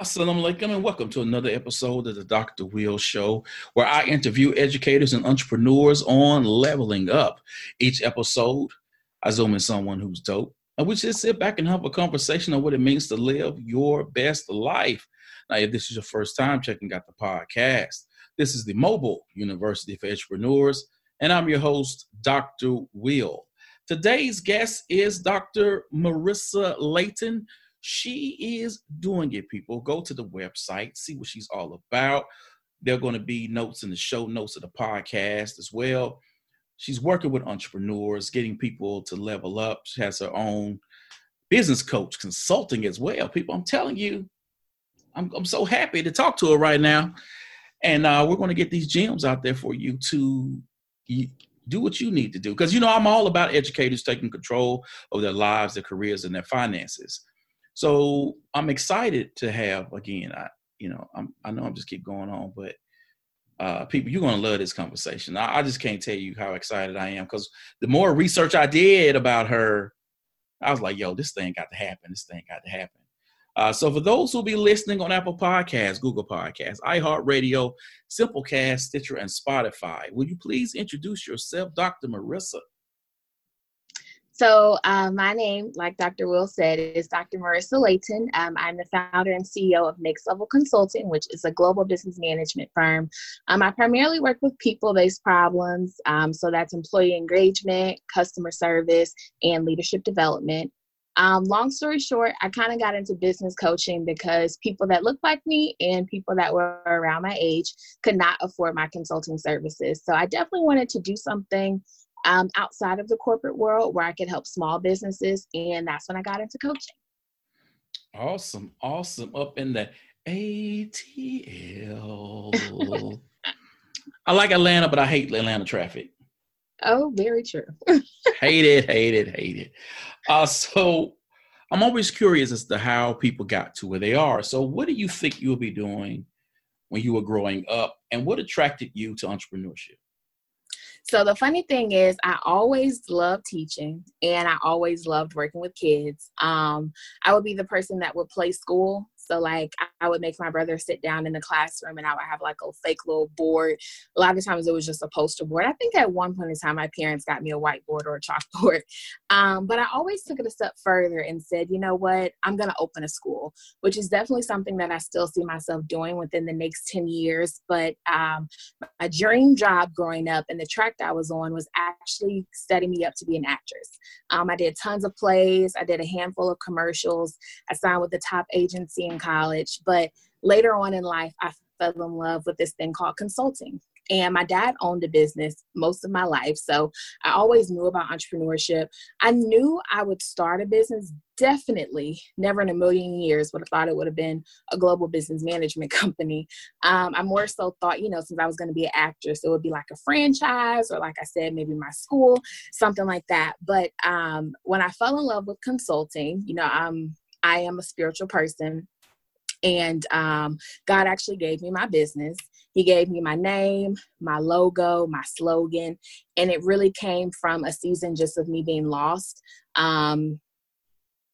Assalamu alaikum and welcome to another episode of the Dr. Will Show, where I interview educators and entrepreneurs on leveling up. Each episode, I zoom in someone who's dope, and we just sit back and have a conversation on what it means to live your best life. Now, if this is your first time checking out the podcast, this is the Mobile University for Entrepreneurs, and I'm your host, Dr. Will. Today's guest is Dr. Marissa Layton. She is doing it, people. Go to the website, see what she's all about. There are going to be notes in the show notes of the podcast as well. She's working with entrepreneurs, getting people to level up. She has her own business coach consulting as well. People, I'm telling you, I'm, I'm so happy to talk to her right now. And uh, we're going to get these gems out there for you to do what you need to do. Because, you know, I'm all about educators taking control of their lives, their careers, and their finances. So I'm excited to have again. I you know I'm I know I'm just keep going on, but uh, people you're gonna love this conversation. I, I just can't tell you how excited I am because the more research I did about her, I was like, yo, this thing got to happen. This thing got to happen. Uh, so for those who'll be listening on Apple Podcasts, Google Podcasts, iHeartRadio, Simplecast, Stitcher, and Spotify, will you please introduce yourself, Dr. Marissa? So, uh, my name, like Dr. Will said, is Dr. Marissa Layton. Um, I'm the founder and CEO of Next Level Consulting, which is a global business management firm. Um, I primarily work with people based problems. Um, so, that's employee engagement, customer service, and leadership development. Um, long story short, I kind of got into business coaching because people that looked like me and people that were around my age could not afford my consulting services. So, I definitely wanted to do something um, outside of the corporate world where I could help small businesses. And that's when I got into coaching. Awesome. Awesome. Up in the ATL. I like Atlanta, but I hate Atlanta traffic. Oh, very true. hate it, hate it, hate it. Uh, so I'm always curious as to how people got to where they are. So, what do you think you'll be doing when you were growing up, and what attracted you to entrepreneurship? So the funny thing is, I always loved teaching and I always loved working with kids. Um, I would be the person that would play school so like I would make my brother sit down in the classroom and I would have like a fake little board. A lot of times it was just a poster board. I think at one point in time my parents got me a whiteboard or a chalkboard. Um, but I always took it a step further and said, you know what, I'm gonna open a school, which is definitely something that I still see myself doing within the next 10 years. But um, my dream job growing up and the track that I was on was actually setting me up to be an actress. Um, I did tons of plays, I did a handful of commercials, I signed with the top agency in college, but later on in life, I fell in love with this thing called consulting. And my dad owned a business most of my life. So I always knew about entrepreneurship. I knew I would start a business, definitely never in a million years would have thought it would have been a global business management company. Um, I more so thought, you know, since I was going to be an actress, it would be like a franchise or, like I said, maybe my school, something like that. But um, when I fell in love with consulting, you know, I'm I am a spiritual person. And um, God actually gave me my business. He gave me my name, my logo, my slogan, and it really came from a season just of me being lost. Um,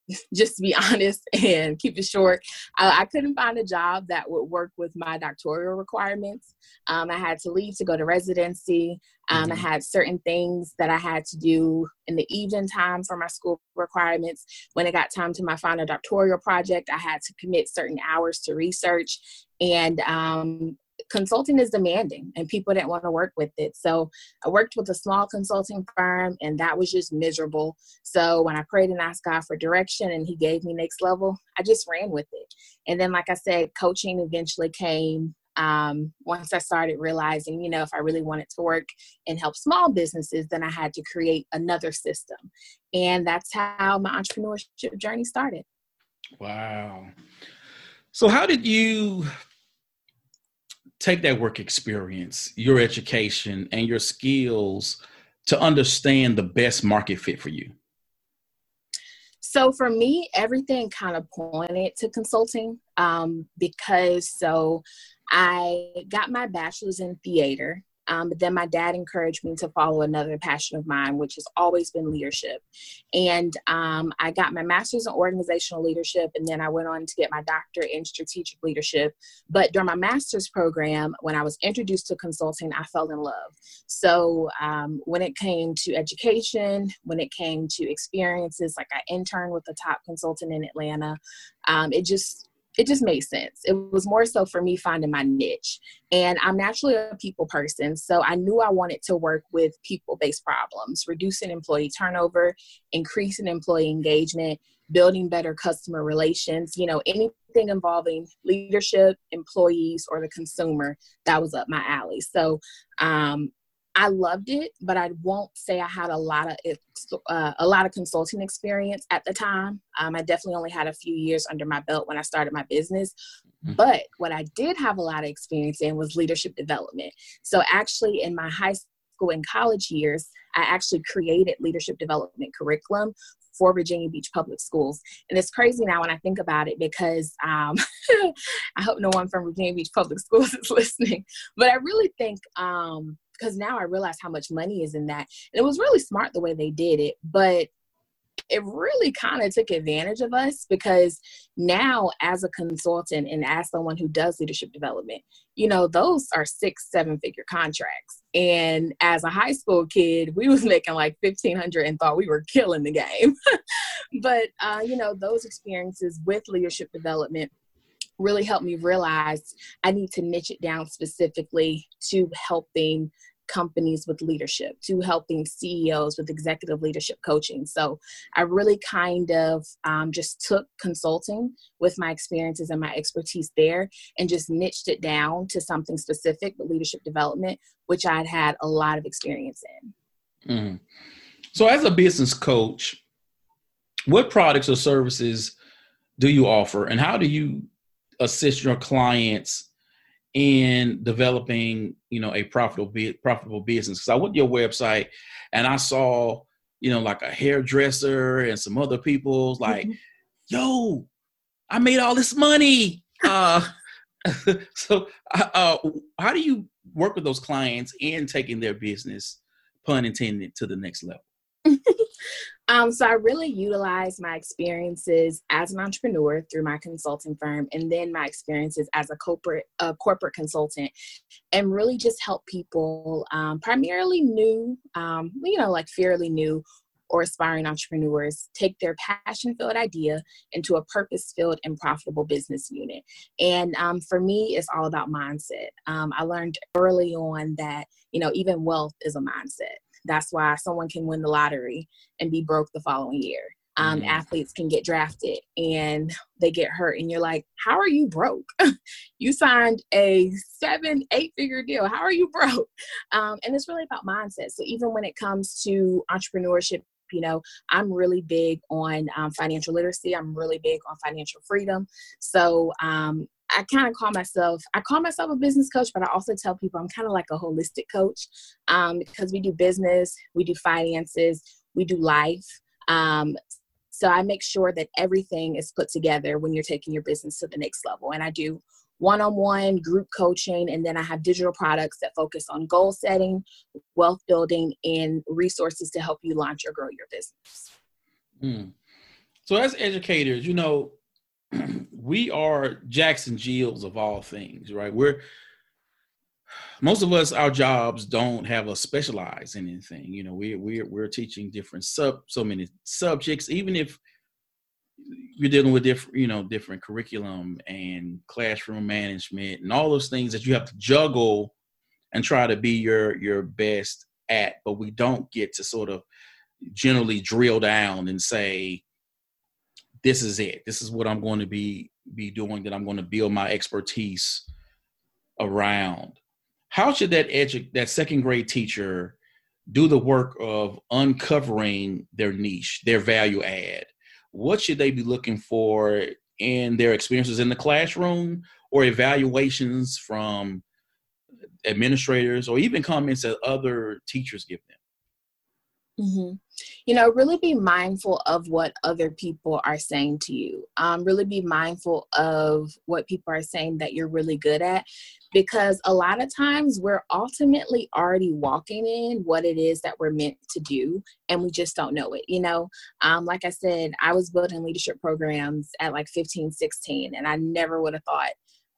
just to be honest and keep it short, I, I, couldn't find a job that would work with my doctoral requirements. Um, I had to leave to go to residency. Um, mm-hmm. I had certain things that I had to do in the evening time for my school requirements. When it got time to my final doctoral project, I had to commit certain hours to research. And um, consulting is demanding and people didn't want to work with it. So I worked with a small consulting firm and that was just miserable. So when I prayed and asked God for direction and he gave me next level, I just ran with it. And then, like I said, coaching eventually came um, once I started realizing, you know, if I really wanted to work and help small businesses, then I had to create another system. And that's how my entrepreneurship journey started. Wow. So, how did you take that work experience, your education, and your skills to understand the best market fit for you? So for me, everything kind of pointed to consulting um, because so I got my bachelor's in theater Um, but then my dad encouraged me to follow another passion of mine, which has always been leadership. And um, I got my master's in organizational leadership, and then I went on to get my doctorate in strategic leadership. But during my master's program, when I was introduced to consulting, I fell in love. So um, when it came to education, when it came to experiences, like I interned with a top consultant in Atlanta, um, it just it just made sense. It was more so for me finding my niche. And I'm naturally a people person. So I knew I wanted to work with people based problems, reducing employee turnover, increasing employee engagement, building better customer relations, you know, anything involving leadership, employees, or the consumer, that was up my alley. So um, I loved it, but I won't say I had a lot of uh, a lot of consulting experience at the time. Um, I definitely only had a few years under my belt when I started my business. Mm-hmm. But what I did have a lot of experience in was leadership development. So actually, in my high school and college years, I actually created leadership development curriculum for Virginia Beach Public Schools. And it's crazy now when I think about it because um, I hope no one from Virginia Beach Public Schools is listening. But I really think um, because now I realize how much money is in that. And it was really smart the way they did it, but it really kind of took advantage of us because now as a consultant and as someone who does leadership development you know those are six seven figure contracts and as a high school kid we was making like 1500 and thought we were killing the game but uh, you know those experiences with leadership development really helped me realize I need to niche it down specifically to helping companies with leadership, to helping CEOs with executive leadership coaching. So I really kind of um, just took consulting with my experiences and my expertise there and just niched it down to something specific with leadership development, which I'd had a lot of experience in. Mm-hmm. So, as a business coach, what products or services do you offer, and how do you assist your clients in developing, you know, a profitable profitable business. Because I went to your website and I saw, you know, like a hairdresser and some other people's like, mm-hmm. yo, I made all this money. uh, so, uh, uh, how do you work with those clients in taking their business, pun intended, to the next level? Um, so I really utilize my experiences as an entrepreneur through my consulting firm, and then my experiences as a corporate a corporate consultant, and really just help people, um, primarily new, um, you know, like fairly new or aspiring entrepreneurs take their passion filled idea into a purpose filled and profitable business unit. And um, for me, it's all about mindset. Um, I learned early on that, you know, even wealth is a mindset. That's why someone can win the lottery and be broke the following year. Um, mm-hmm. Athletes can get drafted and they get hurt, and you're like, How are you broke? you signed a seven, eight figure deal. How are you broke? Um, and it's really about mindset. So, even when it comes to entrepreneurship, you know i'm really big on um, financial literacy i'm really big on financial freedom so um, I kind of call myself, I call myself a business coach, but I also tell people I'm kind of like a holistic coach um, because we do business, we do finances, we do life. Um, so I make sure that everything is put together when you're taking your business to the next level. And I do one on one group coaching, and then I have digital products that focus on goal setting, wealth building, and resources to help you launch or grow your business. Mm. So, as educators, you know, we are Jackson Jills of all things, right? We're most of us, our jobs don't have us specialize in anything. You know, we we're we're teaching different sub so many subjects, even if you're dealing with different, you know, different curriculum and classroom management and all those things that you have to juggle and try to be your your best at, but we don't get to sort of generally drill down and say, this is it. This is what I'm going to be be doing. That I'm going to build my expertise around. How should that edu- that second grade teacher do the work of uncovering their niche, their value add? What should they be looking for in their experiences in the classroom or evaluations from administrators or even comments that other teachers give them? Mm-hmm. You know, really be mindful of what other people are saying to you. Um, really be mindful of what people are saying that you're really good at because a lot of times we're ultimately already walking in what it is that we're meant to do and we just don't know it you know um, like i said i was building leadership programs at like 15 16 and i never would have thought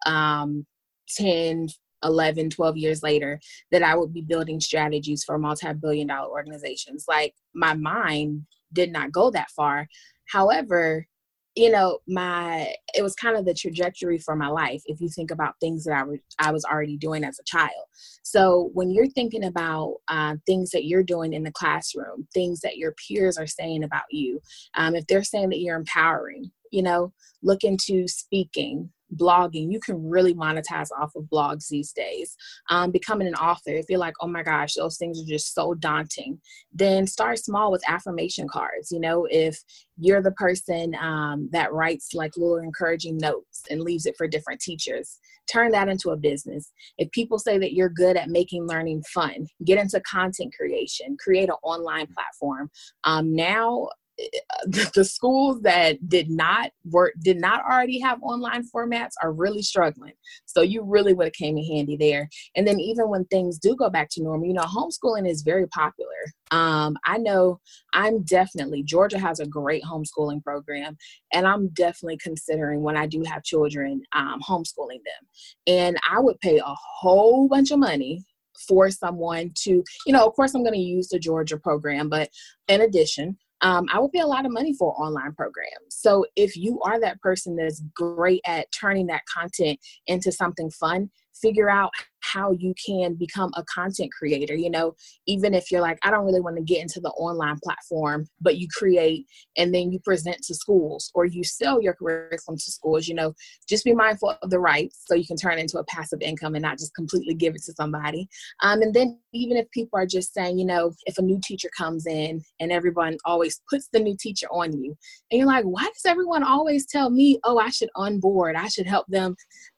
um, 10 11 12 years later that i would be building strategies for multi-billion dollar organizations. Like my mind did not go that far. However you know my it was kind of the trajectory for my life if you think about things that i, re- I was already doing as a child. So when you're thinking about uh, things that you're doing in the classroom things that your peers are saying about you um, if they're saying that you're empowering you know look into speaking blogging you can really monetize off of blogs these days. Um, becoming an author if you're like oh my gosh those things are just so daunting then start small with affirmation cards. You know if you're the person um, that writes like little encouraging notes and leaves it for different teachers turn that into a business. If people say that you're good at making learning fun get into content creation create an online platform. Um, now the schools that did not work did not already have online formats are really struggling. So you really would have came in handy there. And then even when things do go back to normal you know homeschooling is very popular. Um, i know i'm definitely georgia has a great homeschooling program and i'm definitely considering when i do have children um, homeschooling them. And i would pay a whole bunch of money for someone to, you know, of course, I'm going to use the Georgia program, but in addition, um, I would pay a lot of money for online programs. So if you are that person that's great at turning that content into something fun, figure out how you can become a content creator you know? Even if you're like i don't really want to get into the online platform but you create and then you present to schools or you sell your curriculum to schools you know just be mindful of the rights so you can turn into a passive income and not just completely give it to somebody. Um, and then even if people are just saying you know if a new teacher comes in and everyone always puts the new teacher on you and you're like why does everyone always tell me oh i should onboard i should help them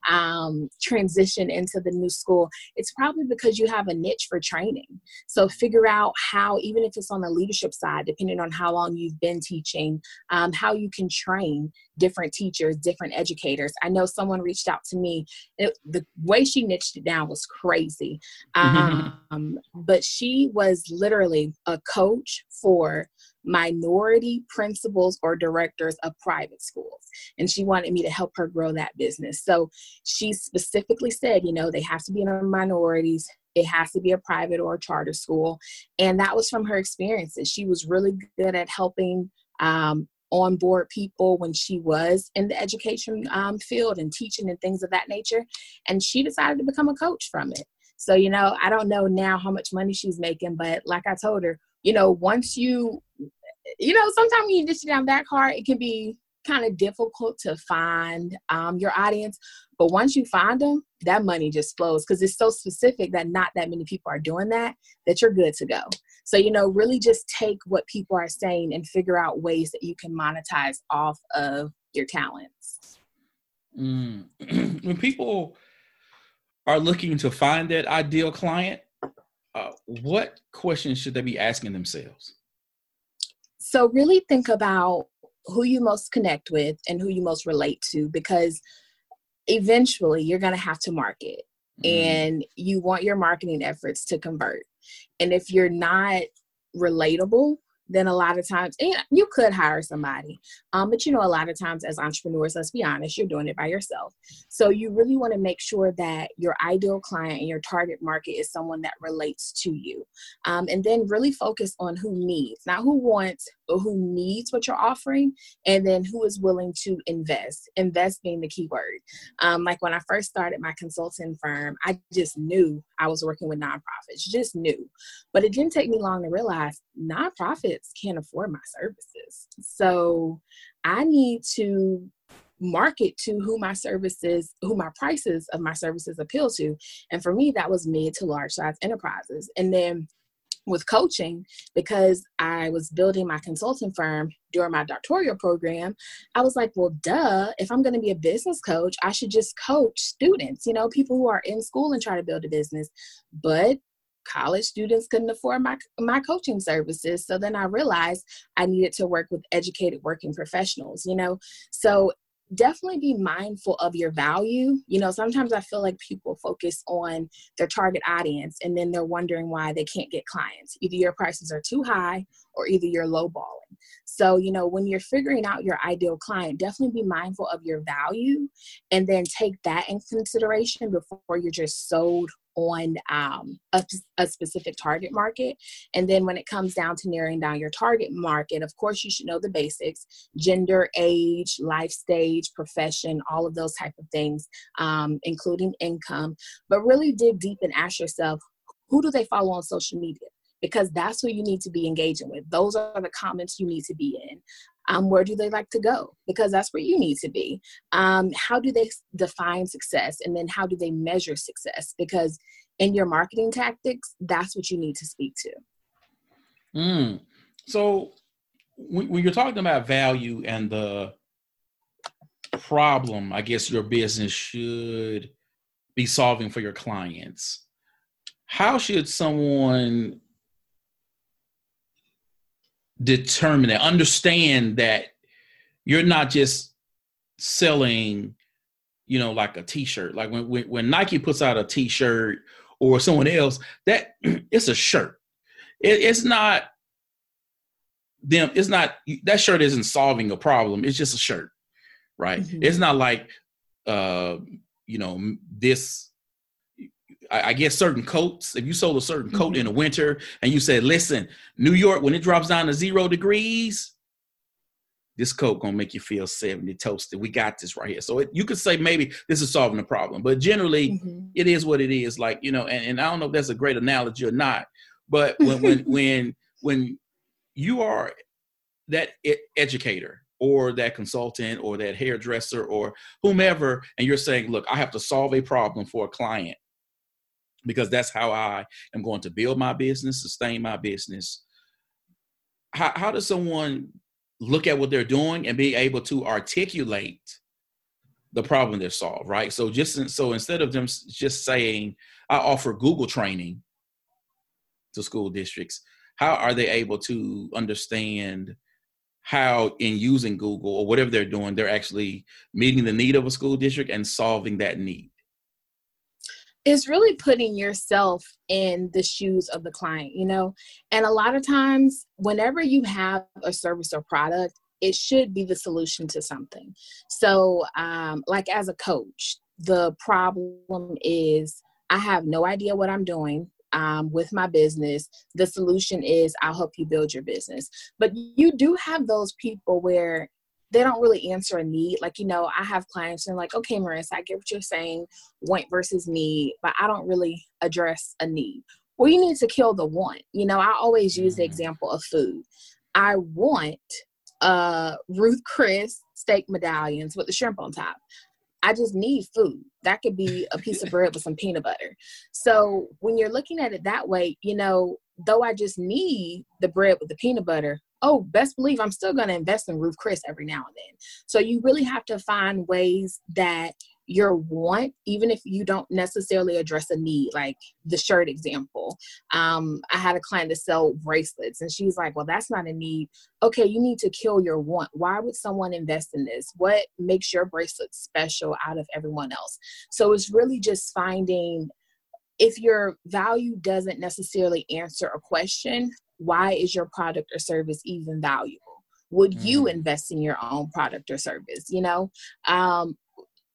um, transition into the new school, it's probably because you have a niche for training. So figure out how, even if it's on the leadership side, depending on how long you've been teaching, um, how you can train different teachers, different educators. I know someone reached out to me. It, the way she niched it down was crazy. Um, but she was literally a coach for minority principals or directors of private schools. And she wanted me to help her grow that business. So she specifically said, you know, they have to be in minorities. It has to be a private or a charter school. And that was from her experiences. She was really good at helping um, on board people when she was in the education um, field and teaching and things of that nature. And she decided to become a coach from it. So, you know, I don't know now how much money she's making, but like I told her, you know, once you, you know, sometimes when you dish it down that hard, it can be kind of difficult to find um, your audience. But once you find them, that money just flows because it's so specific that not that many people are doing that, that you're good to go. So, you know, really just take what people are saying and figure out ways that you can monetize off of your talents. Mm. when people are looking to find that ideal client, uh, what questions should they be asking themselves? So, really think about who you most connect with and who you most relate to because eventually you're going to have to market mm. and you want your marketing efforts to convert. And if you're not relatable, then a lot of times and you could hire somebody um, but you know a lot of times as entrepreneurs let's be honest you're doing it by yourself. So you really want to make sure that your ideal client and your target market is someone that relates to you um, and then really focus on who needs not who wants but who needs what you're offering and then who is willing to invest invest being the key word. Um, like when i first started my consulting firm i just knew i was working with nonprofits just knew but it didn't take me long to realize nonprofits can't afford my services so i need to market to who my services, who my prices of my services appeal to. And for me, that was mid to large size enterprises. And then with coaching because I was building my consulting firm during my doctoral program, I was like, well, duh, if I'm going to be a business coach, I should just coach students, you know, people who are in school and try to build a business. But college students couldn't afford my my coaching services. So then i realized i needed to work with educated working professionals you know? So definitely be mindful of your value. You know sometimes i feel like people focus on their target audience and then they're wondering why they can't get clients. Either your prices are too high or either you're lowballing. So you know when you're figuring out your ideal client definitely be mindful of your value and then take that in consideration before you're just sold on um, a, a, specific target market. And then when it comes down to narrowing down your target market, of course, you should know the basics gender, age, life stage, profession, all of those type of things, um, including income. But really dig deep and ask yourself who do they follow on social media? Because that's who you need to be engaging with. Those are the comments you need to be in. Um, where do they like to go? Because that's where you need to be. Um, how do they define success? And then how do they measure success? Because in your marketing tactics, that's what you need to speak to. Mm. So when, when you're talking about value and the problem, I guess your business should be solving for your clients, how should someone determine that, understand that you're not just selling, you know, like a t-shirt. Like when, when, when Nike puts out a t-shirt or someone else, that it's a shirt. It, it's not them, it's not that shirt isn't solving a problem. It's just a shirt, right? Mm-hmm. It's not like uh, you know, this I, guess certain coats. If you sold a certain coat mm-hmm. in the winter and you said, "Listen, New York, when it drops down to zero degrees, this coat gonna make you feel seventy toasted. We got this right here." So it, you could say maybe this is solving the problem, but generally, mm-hmm. it is what it is. Like you know, and, and I don't know if that's a great analogy or not, but when when when when you are that educator or that consultant or that hairdresser or whomever, and you're saying, "Look, I have to solve a problem for a client." Because that's how I am going to build my business, sustain my business. How, how does someone look at what they're doing and be able to articulate the problem they're solved, right? So just so instead of them just saying, I offer Google training to school districts, how are they able to understand how in using Google or whatever they're doing, they're actually meeting the need of a school district and solving that need? It's really putting yourself in the shoes of the client, you know? And a lot of times, whenever you have a service or product, it should be the solution to something. So, um, like as a coach, the problem is I have no idea what I'm doing um, with my business. The solution is I'll help you build your business. But you do have those people where they don't really answer a need. Like, you know, I have clients and like, okay, Marissa, I get what you're saying, want versus need, but I don't really address a need. Well, you need to kill the want. You know, I always use the mm-hmm. example of food. I want uh Ruth Chris steak medallions with the shrimp on top. I just need food. That could be a piece of bread with some peanut butter. So when you're looking at it that way, you know, though I just need the bread with the peanut butter, oh, best believe I'm still going to invest in Ruth Chris every now and then. So you really have to find ways that your want, even if you don't necessarily address a need, like the shirt example. Um, I had a client to sell bracelets, and she's like, Well, that's not a need. Okay, you need to kill your want. Why would someone invest in this? What makes your bracelet special out of everyone else? So it's really just finding if your value doesn't necessarily answer a question, why is your product or service even valuable? Would mm. you invest in your own product or service? You know, um,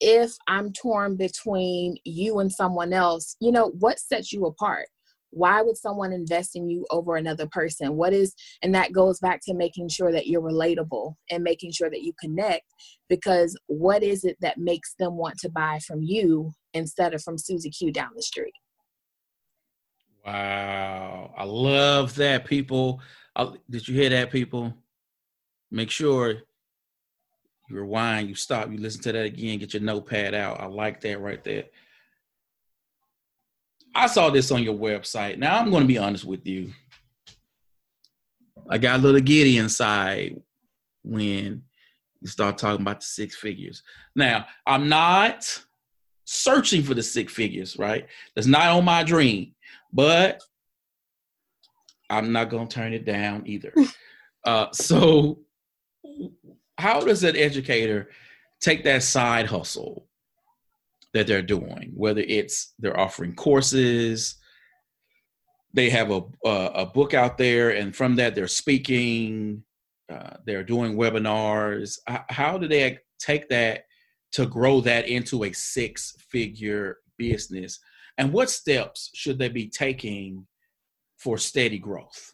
if I'm torn between you and someone else, you know, what sets you apart? Why would someone invest in you over another person? What is, and that goes back to making sure that you're relatable and making sure that you connect because what is it that makes them want to buy from you instead of from Susie Q down the street? Wow. I love that, people. I, did you hear that, people? Make sure you rewind, you stop, you listen to that again, get your notepad out. I like that right there. I saw this on your website. Now, I'm going to be honest with you. I got a little giddy inside when you start talking about the six figures. Now, I'm not searching for the six figures, right? That's not on my dream. But I'm not gonna turn it down either. uh, so, how does an educator take that side hustle that they're doing, whether it's they're offering courses, they have a a, a book out there, and from that they're speaking, uh, they're doing webinars. How do they take that to grow that into a six figure business? And what steps should they be taking for steady growth?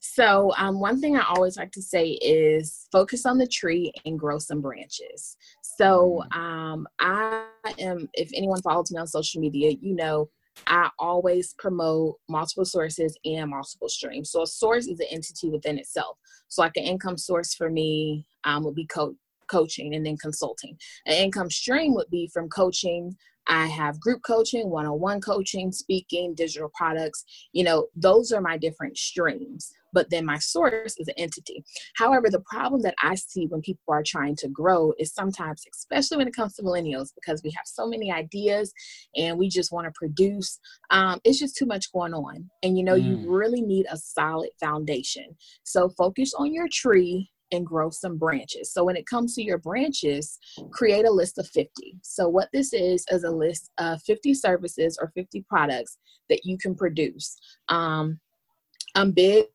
So, um, one thing I always like to say is focus on the tree and grow some branches. So, mm. um, I am, if anyone follows me on social media, you know, I always promote multiple sources and multiple streams. So, a source is an entity within itself. So, like an income source for me um, would be co- coaching and then consulting. An income stream would be from coaching I have group coaching, one on one coaching, speaking, digital products. You know, those are my different streams. But then my source is an entity. However, the problem that I see when people are trying to grow is sometimes, especially when it comes to millennials, because we have so many ideas and we just want to produce, um, it's just too much going on. And you know, mm. you really need a solid foundation. So focus on your tree and grow some branches. So when it comes to your branches, create a list of 50. So what this is is a list of 50 services or 50 products that you can produce. Um, I'm big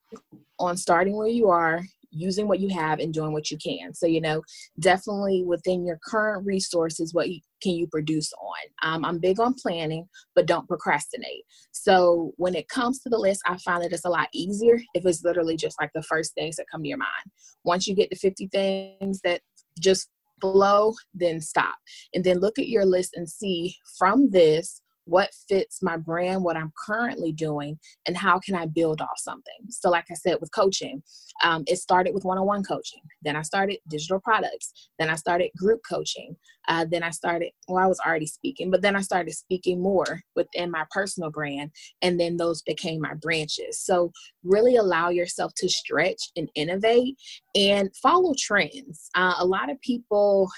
on starting where you are using what you have and doing what you can. So, you know, definitely within your current resources, what you, can you produce on? Um, I'm big on planning, but don't procrastinate. So, when it comes to the list, I find that it's a lot easier if it's literally just like the first things that come to your mind. Once you get to 50 things that just flow, then stop. And then look at your list and see from this what fits my brand, what I'm currently doing, and how can I build off something. So, like I said, with coaching, um, it started with one on one coaching. Then I started digital products. Then I started group coaching. Uh, then I started, well, I was already speaking, but then I started speaking more within my personal brand. And then those became my branches. So, really allow yourself to stretch and innovate and follow trends. Uh, a lot of people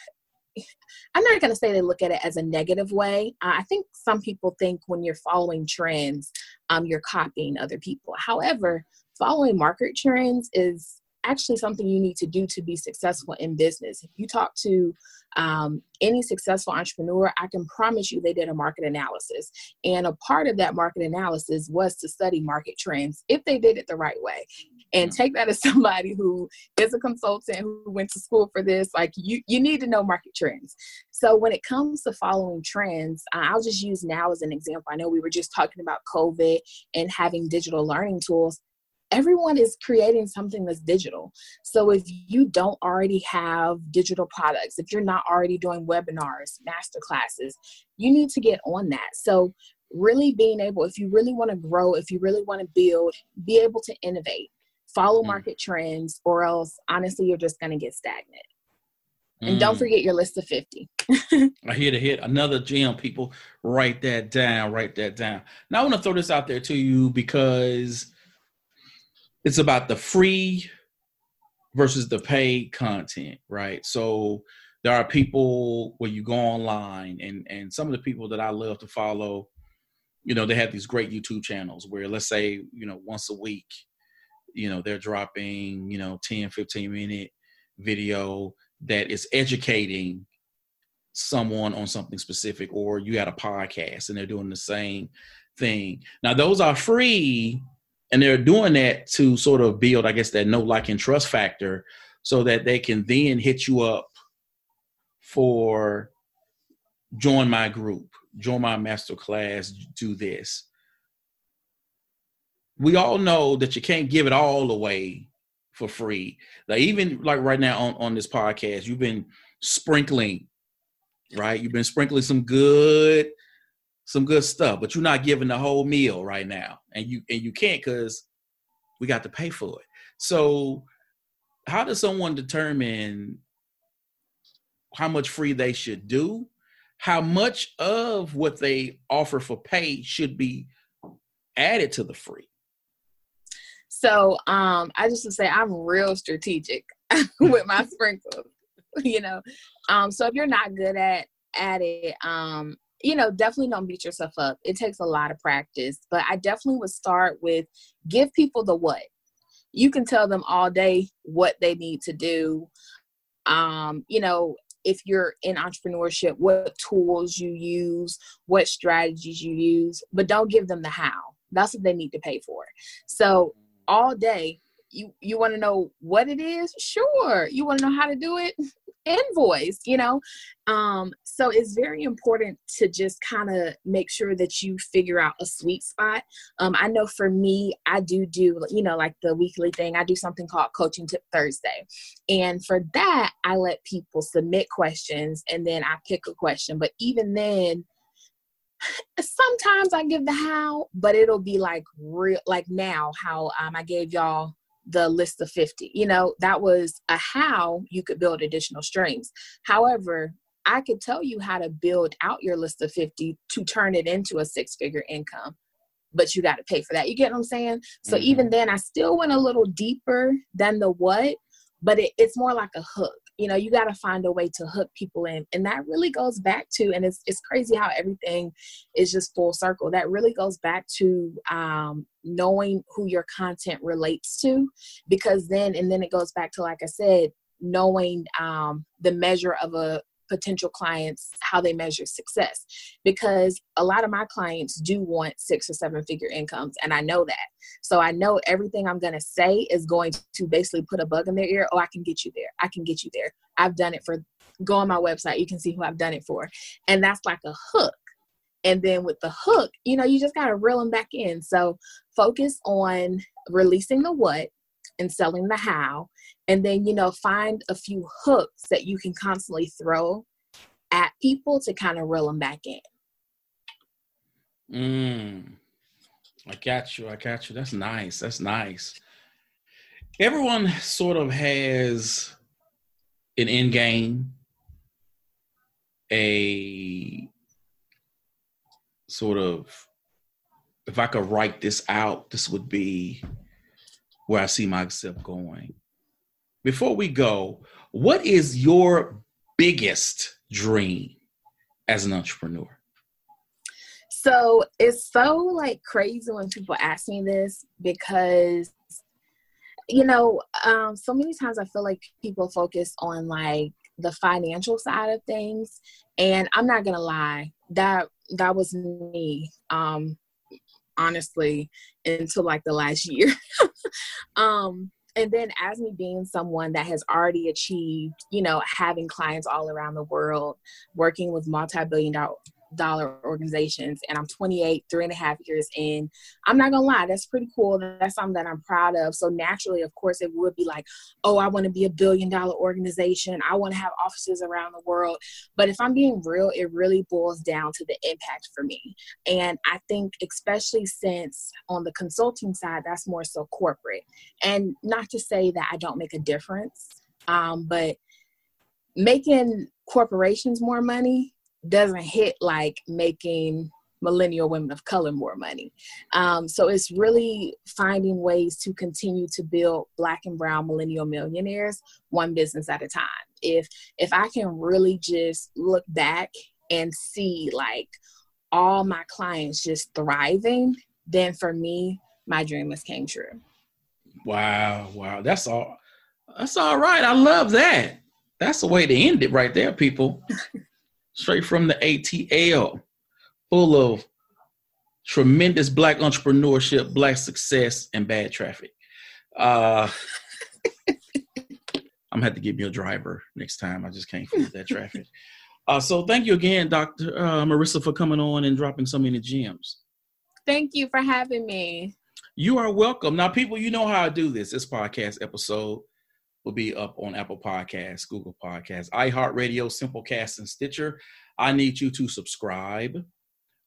I'm not going to say they look at it as a negative way. Uh, I think some people think when you're following trends, um, you're copying other people. However, following market trends is actually something you need to do to be successful in business. If you talk to um, any successful entrepreneur, I can promise you they did a market analysis. And a part of that market analysis was to study market trends if they did it the right way. And take that as somebody who is a consultant who went to school for this. Like you, you need to know market trends. So when it comes to following trends, I'll just use now as an example. I know we were just talking about COVID and having digital learning tools everyone is creating something that's digital. So if you don't already have digital products, if you're not already doing webinars, master classes, you need to get on that. So really being able, if you really want to grow, if you really want to build, be able to innovate, follow mm. market trends, or else honestly, you're just going to get stagnant. And don't mm. forget your list of 50. I hear to hit another gem, people. Write that down, write that down. Now, I want to throw this out there to you because it's about the free versus the paid content, right? So there are people where you go online and and some of the people that I love to follow, you know, they have these great YouTube channels where let's say, you know, once a week, you know, they're dropping, you know, 10, 15 minute video that is educating someone on something specific or you had a podcast and they're doing the same thing. Now those are free and they're doing that to sort of build, I guess, that no like and trust factor so that they can then hit you up for join my group, join my master class, do this. We all know that you can't give it all away for free. Like even like right now on, on this podcast, you've been sprinkling, right? You've been sprinkling some good some good stuff, but you're not giving the whole meal right now, and you and you can't because we got to pay for it. So, how does someone determine how much free they should do? How much of what they offer for pay should be added to the free? So, um, I just to say I'm real strategic with my sprinkles. You know, um, so if you're not good at at it, um, you know, definitely don't beat yourself up. It takes a lot of practice, but I definitely would start with give people the what. You can tell them all day what they need to do. Um, you know, if you're in entrepreneurship, what tools you use, what strategies you use, but don't give them the how. That's what they need to pay for. So all day, you you want to know what it is? Sure. You want to know how to do it? Invoice you know? Um so it's very important to just kind of make sure that you figure out a sweet spot. Um i know for me i do do you know like the weekly thing. I do something called coaching tip thursday. And for that i let people submit questions and then i pick a question. But even then sometimes i give the how but it'll be like real like now how um, i gave y'all the list of 50. You know, that was a how you could build additional streams. However, I could tell you how to build out your list of 50 to turn it into a six figure income, but you got to pay for that. You get what I'm saying? So mm-hmm. even then, I still went a little deeper than the what, but it, it's more like a hook you know you got to find a way to hook people in and that really goes back to and it's, it's crazy how everything is just full circle that really goes back to um, knowing who your content relates to because then and then it goes back to like i said knowing um, the measure of a potential clients how they measure success. Because a lot of my clients do want six or seven figure incomes and i know that. So i know everything i'm going to say is going to basically put a bug in their ear oh i can get you there. I can get you there. I've done it for go on my website you can see who i've done it for. And that's like a hook. And then with the hook you know you just got to reel them back in. So focus on releasing the what and selling the how and then you know find a few hooks that you can constantly throw at people to kind of reel them back in. Mm. I got you i got you. That's nice that's nice. Everyone sort of has an end game a sort of if i could write this out this would be where I see myself going. Before we go, what is your biggest dream as an entrepreneur? So it's so like crazy when people ask me this because you know, um, so many times I feel like people focus on like the financial side of things, and I'm not gonna lie, that that was me. Um, honestly until like the last year um and then as me being someone that has already achieved you know having clients all around the world working with multi-billion dollar dollar organizations and I'm 28, three and a half years in. I'm not gonna lie, that's pretty cool. That's something that I'm proud of. So naturally, of course, it would be like, oh, I want to be a billion dollar organization. I want to have offices around the world. But if I'm being real, it really boils down to the impact for me. And I think especially since on the consulting side, that's more so corporate. And not to say that I don't make a difference, um, but making corporations more money doesn't hit like making millennial women of color more money. Um, so it's really finding ways to continue to build black and brown millennial millionaires one business at a time. If if I can really just look back and see like all my clients just thriving, then for me, my dream has came true. Wow, wow. That's all that's all right. I love that. That's the way to end it right there, people. straight from the ATL, full of tremendous black entrepreneurship, black success, and bad traffic. Uh, I'm gonna have to give you a driver next time. I just can't feel that traffic. Uh, so thank you again, Dr. Uh, Marissa, for coming on and dropping so many gems. Thank you for having me. You are welcome. Now, people, you know how I do this. This podcast episode will be up on Apple Podcasts, Google Podcasts, iHeartRadio, Simplecast, and Stitcher. I need you to subscribe.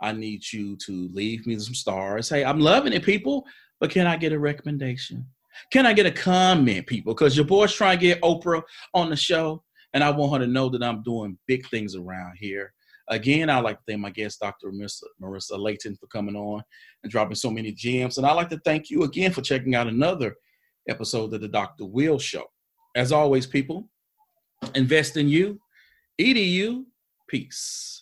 I need you to leave me some stars. Hey, I'm loving it, people, but can I get a recommendation? Can I get a comment, people? Because your boy's trying to get Oprah on the show, and I want her to know that I'm doing big things around here. Again, I'd like to thank my guest, Dr. Marissa, Marissa Layton, for coming on and dropping so many gems. And I'd like to thank you again for checking out another episode of the Dr. Will Show. As always, people, invest in you, EDU, peace.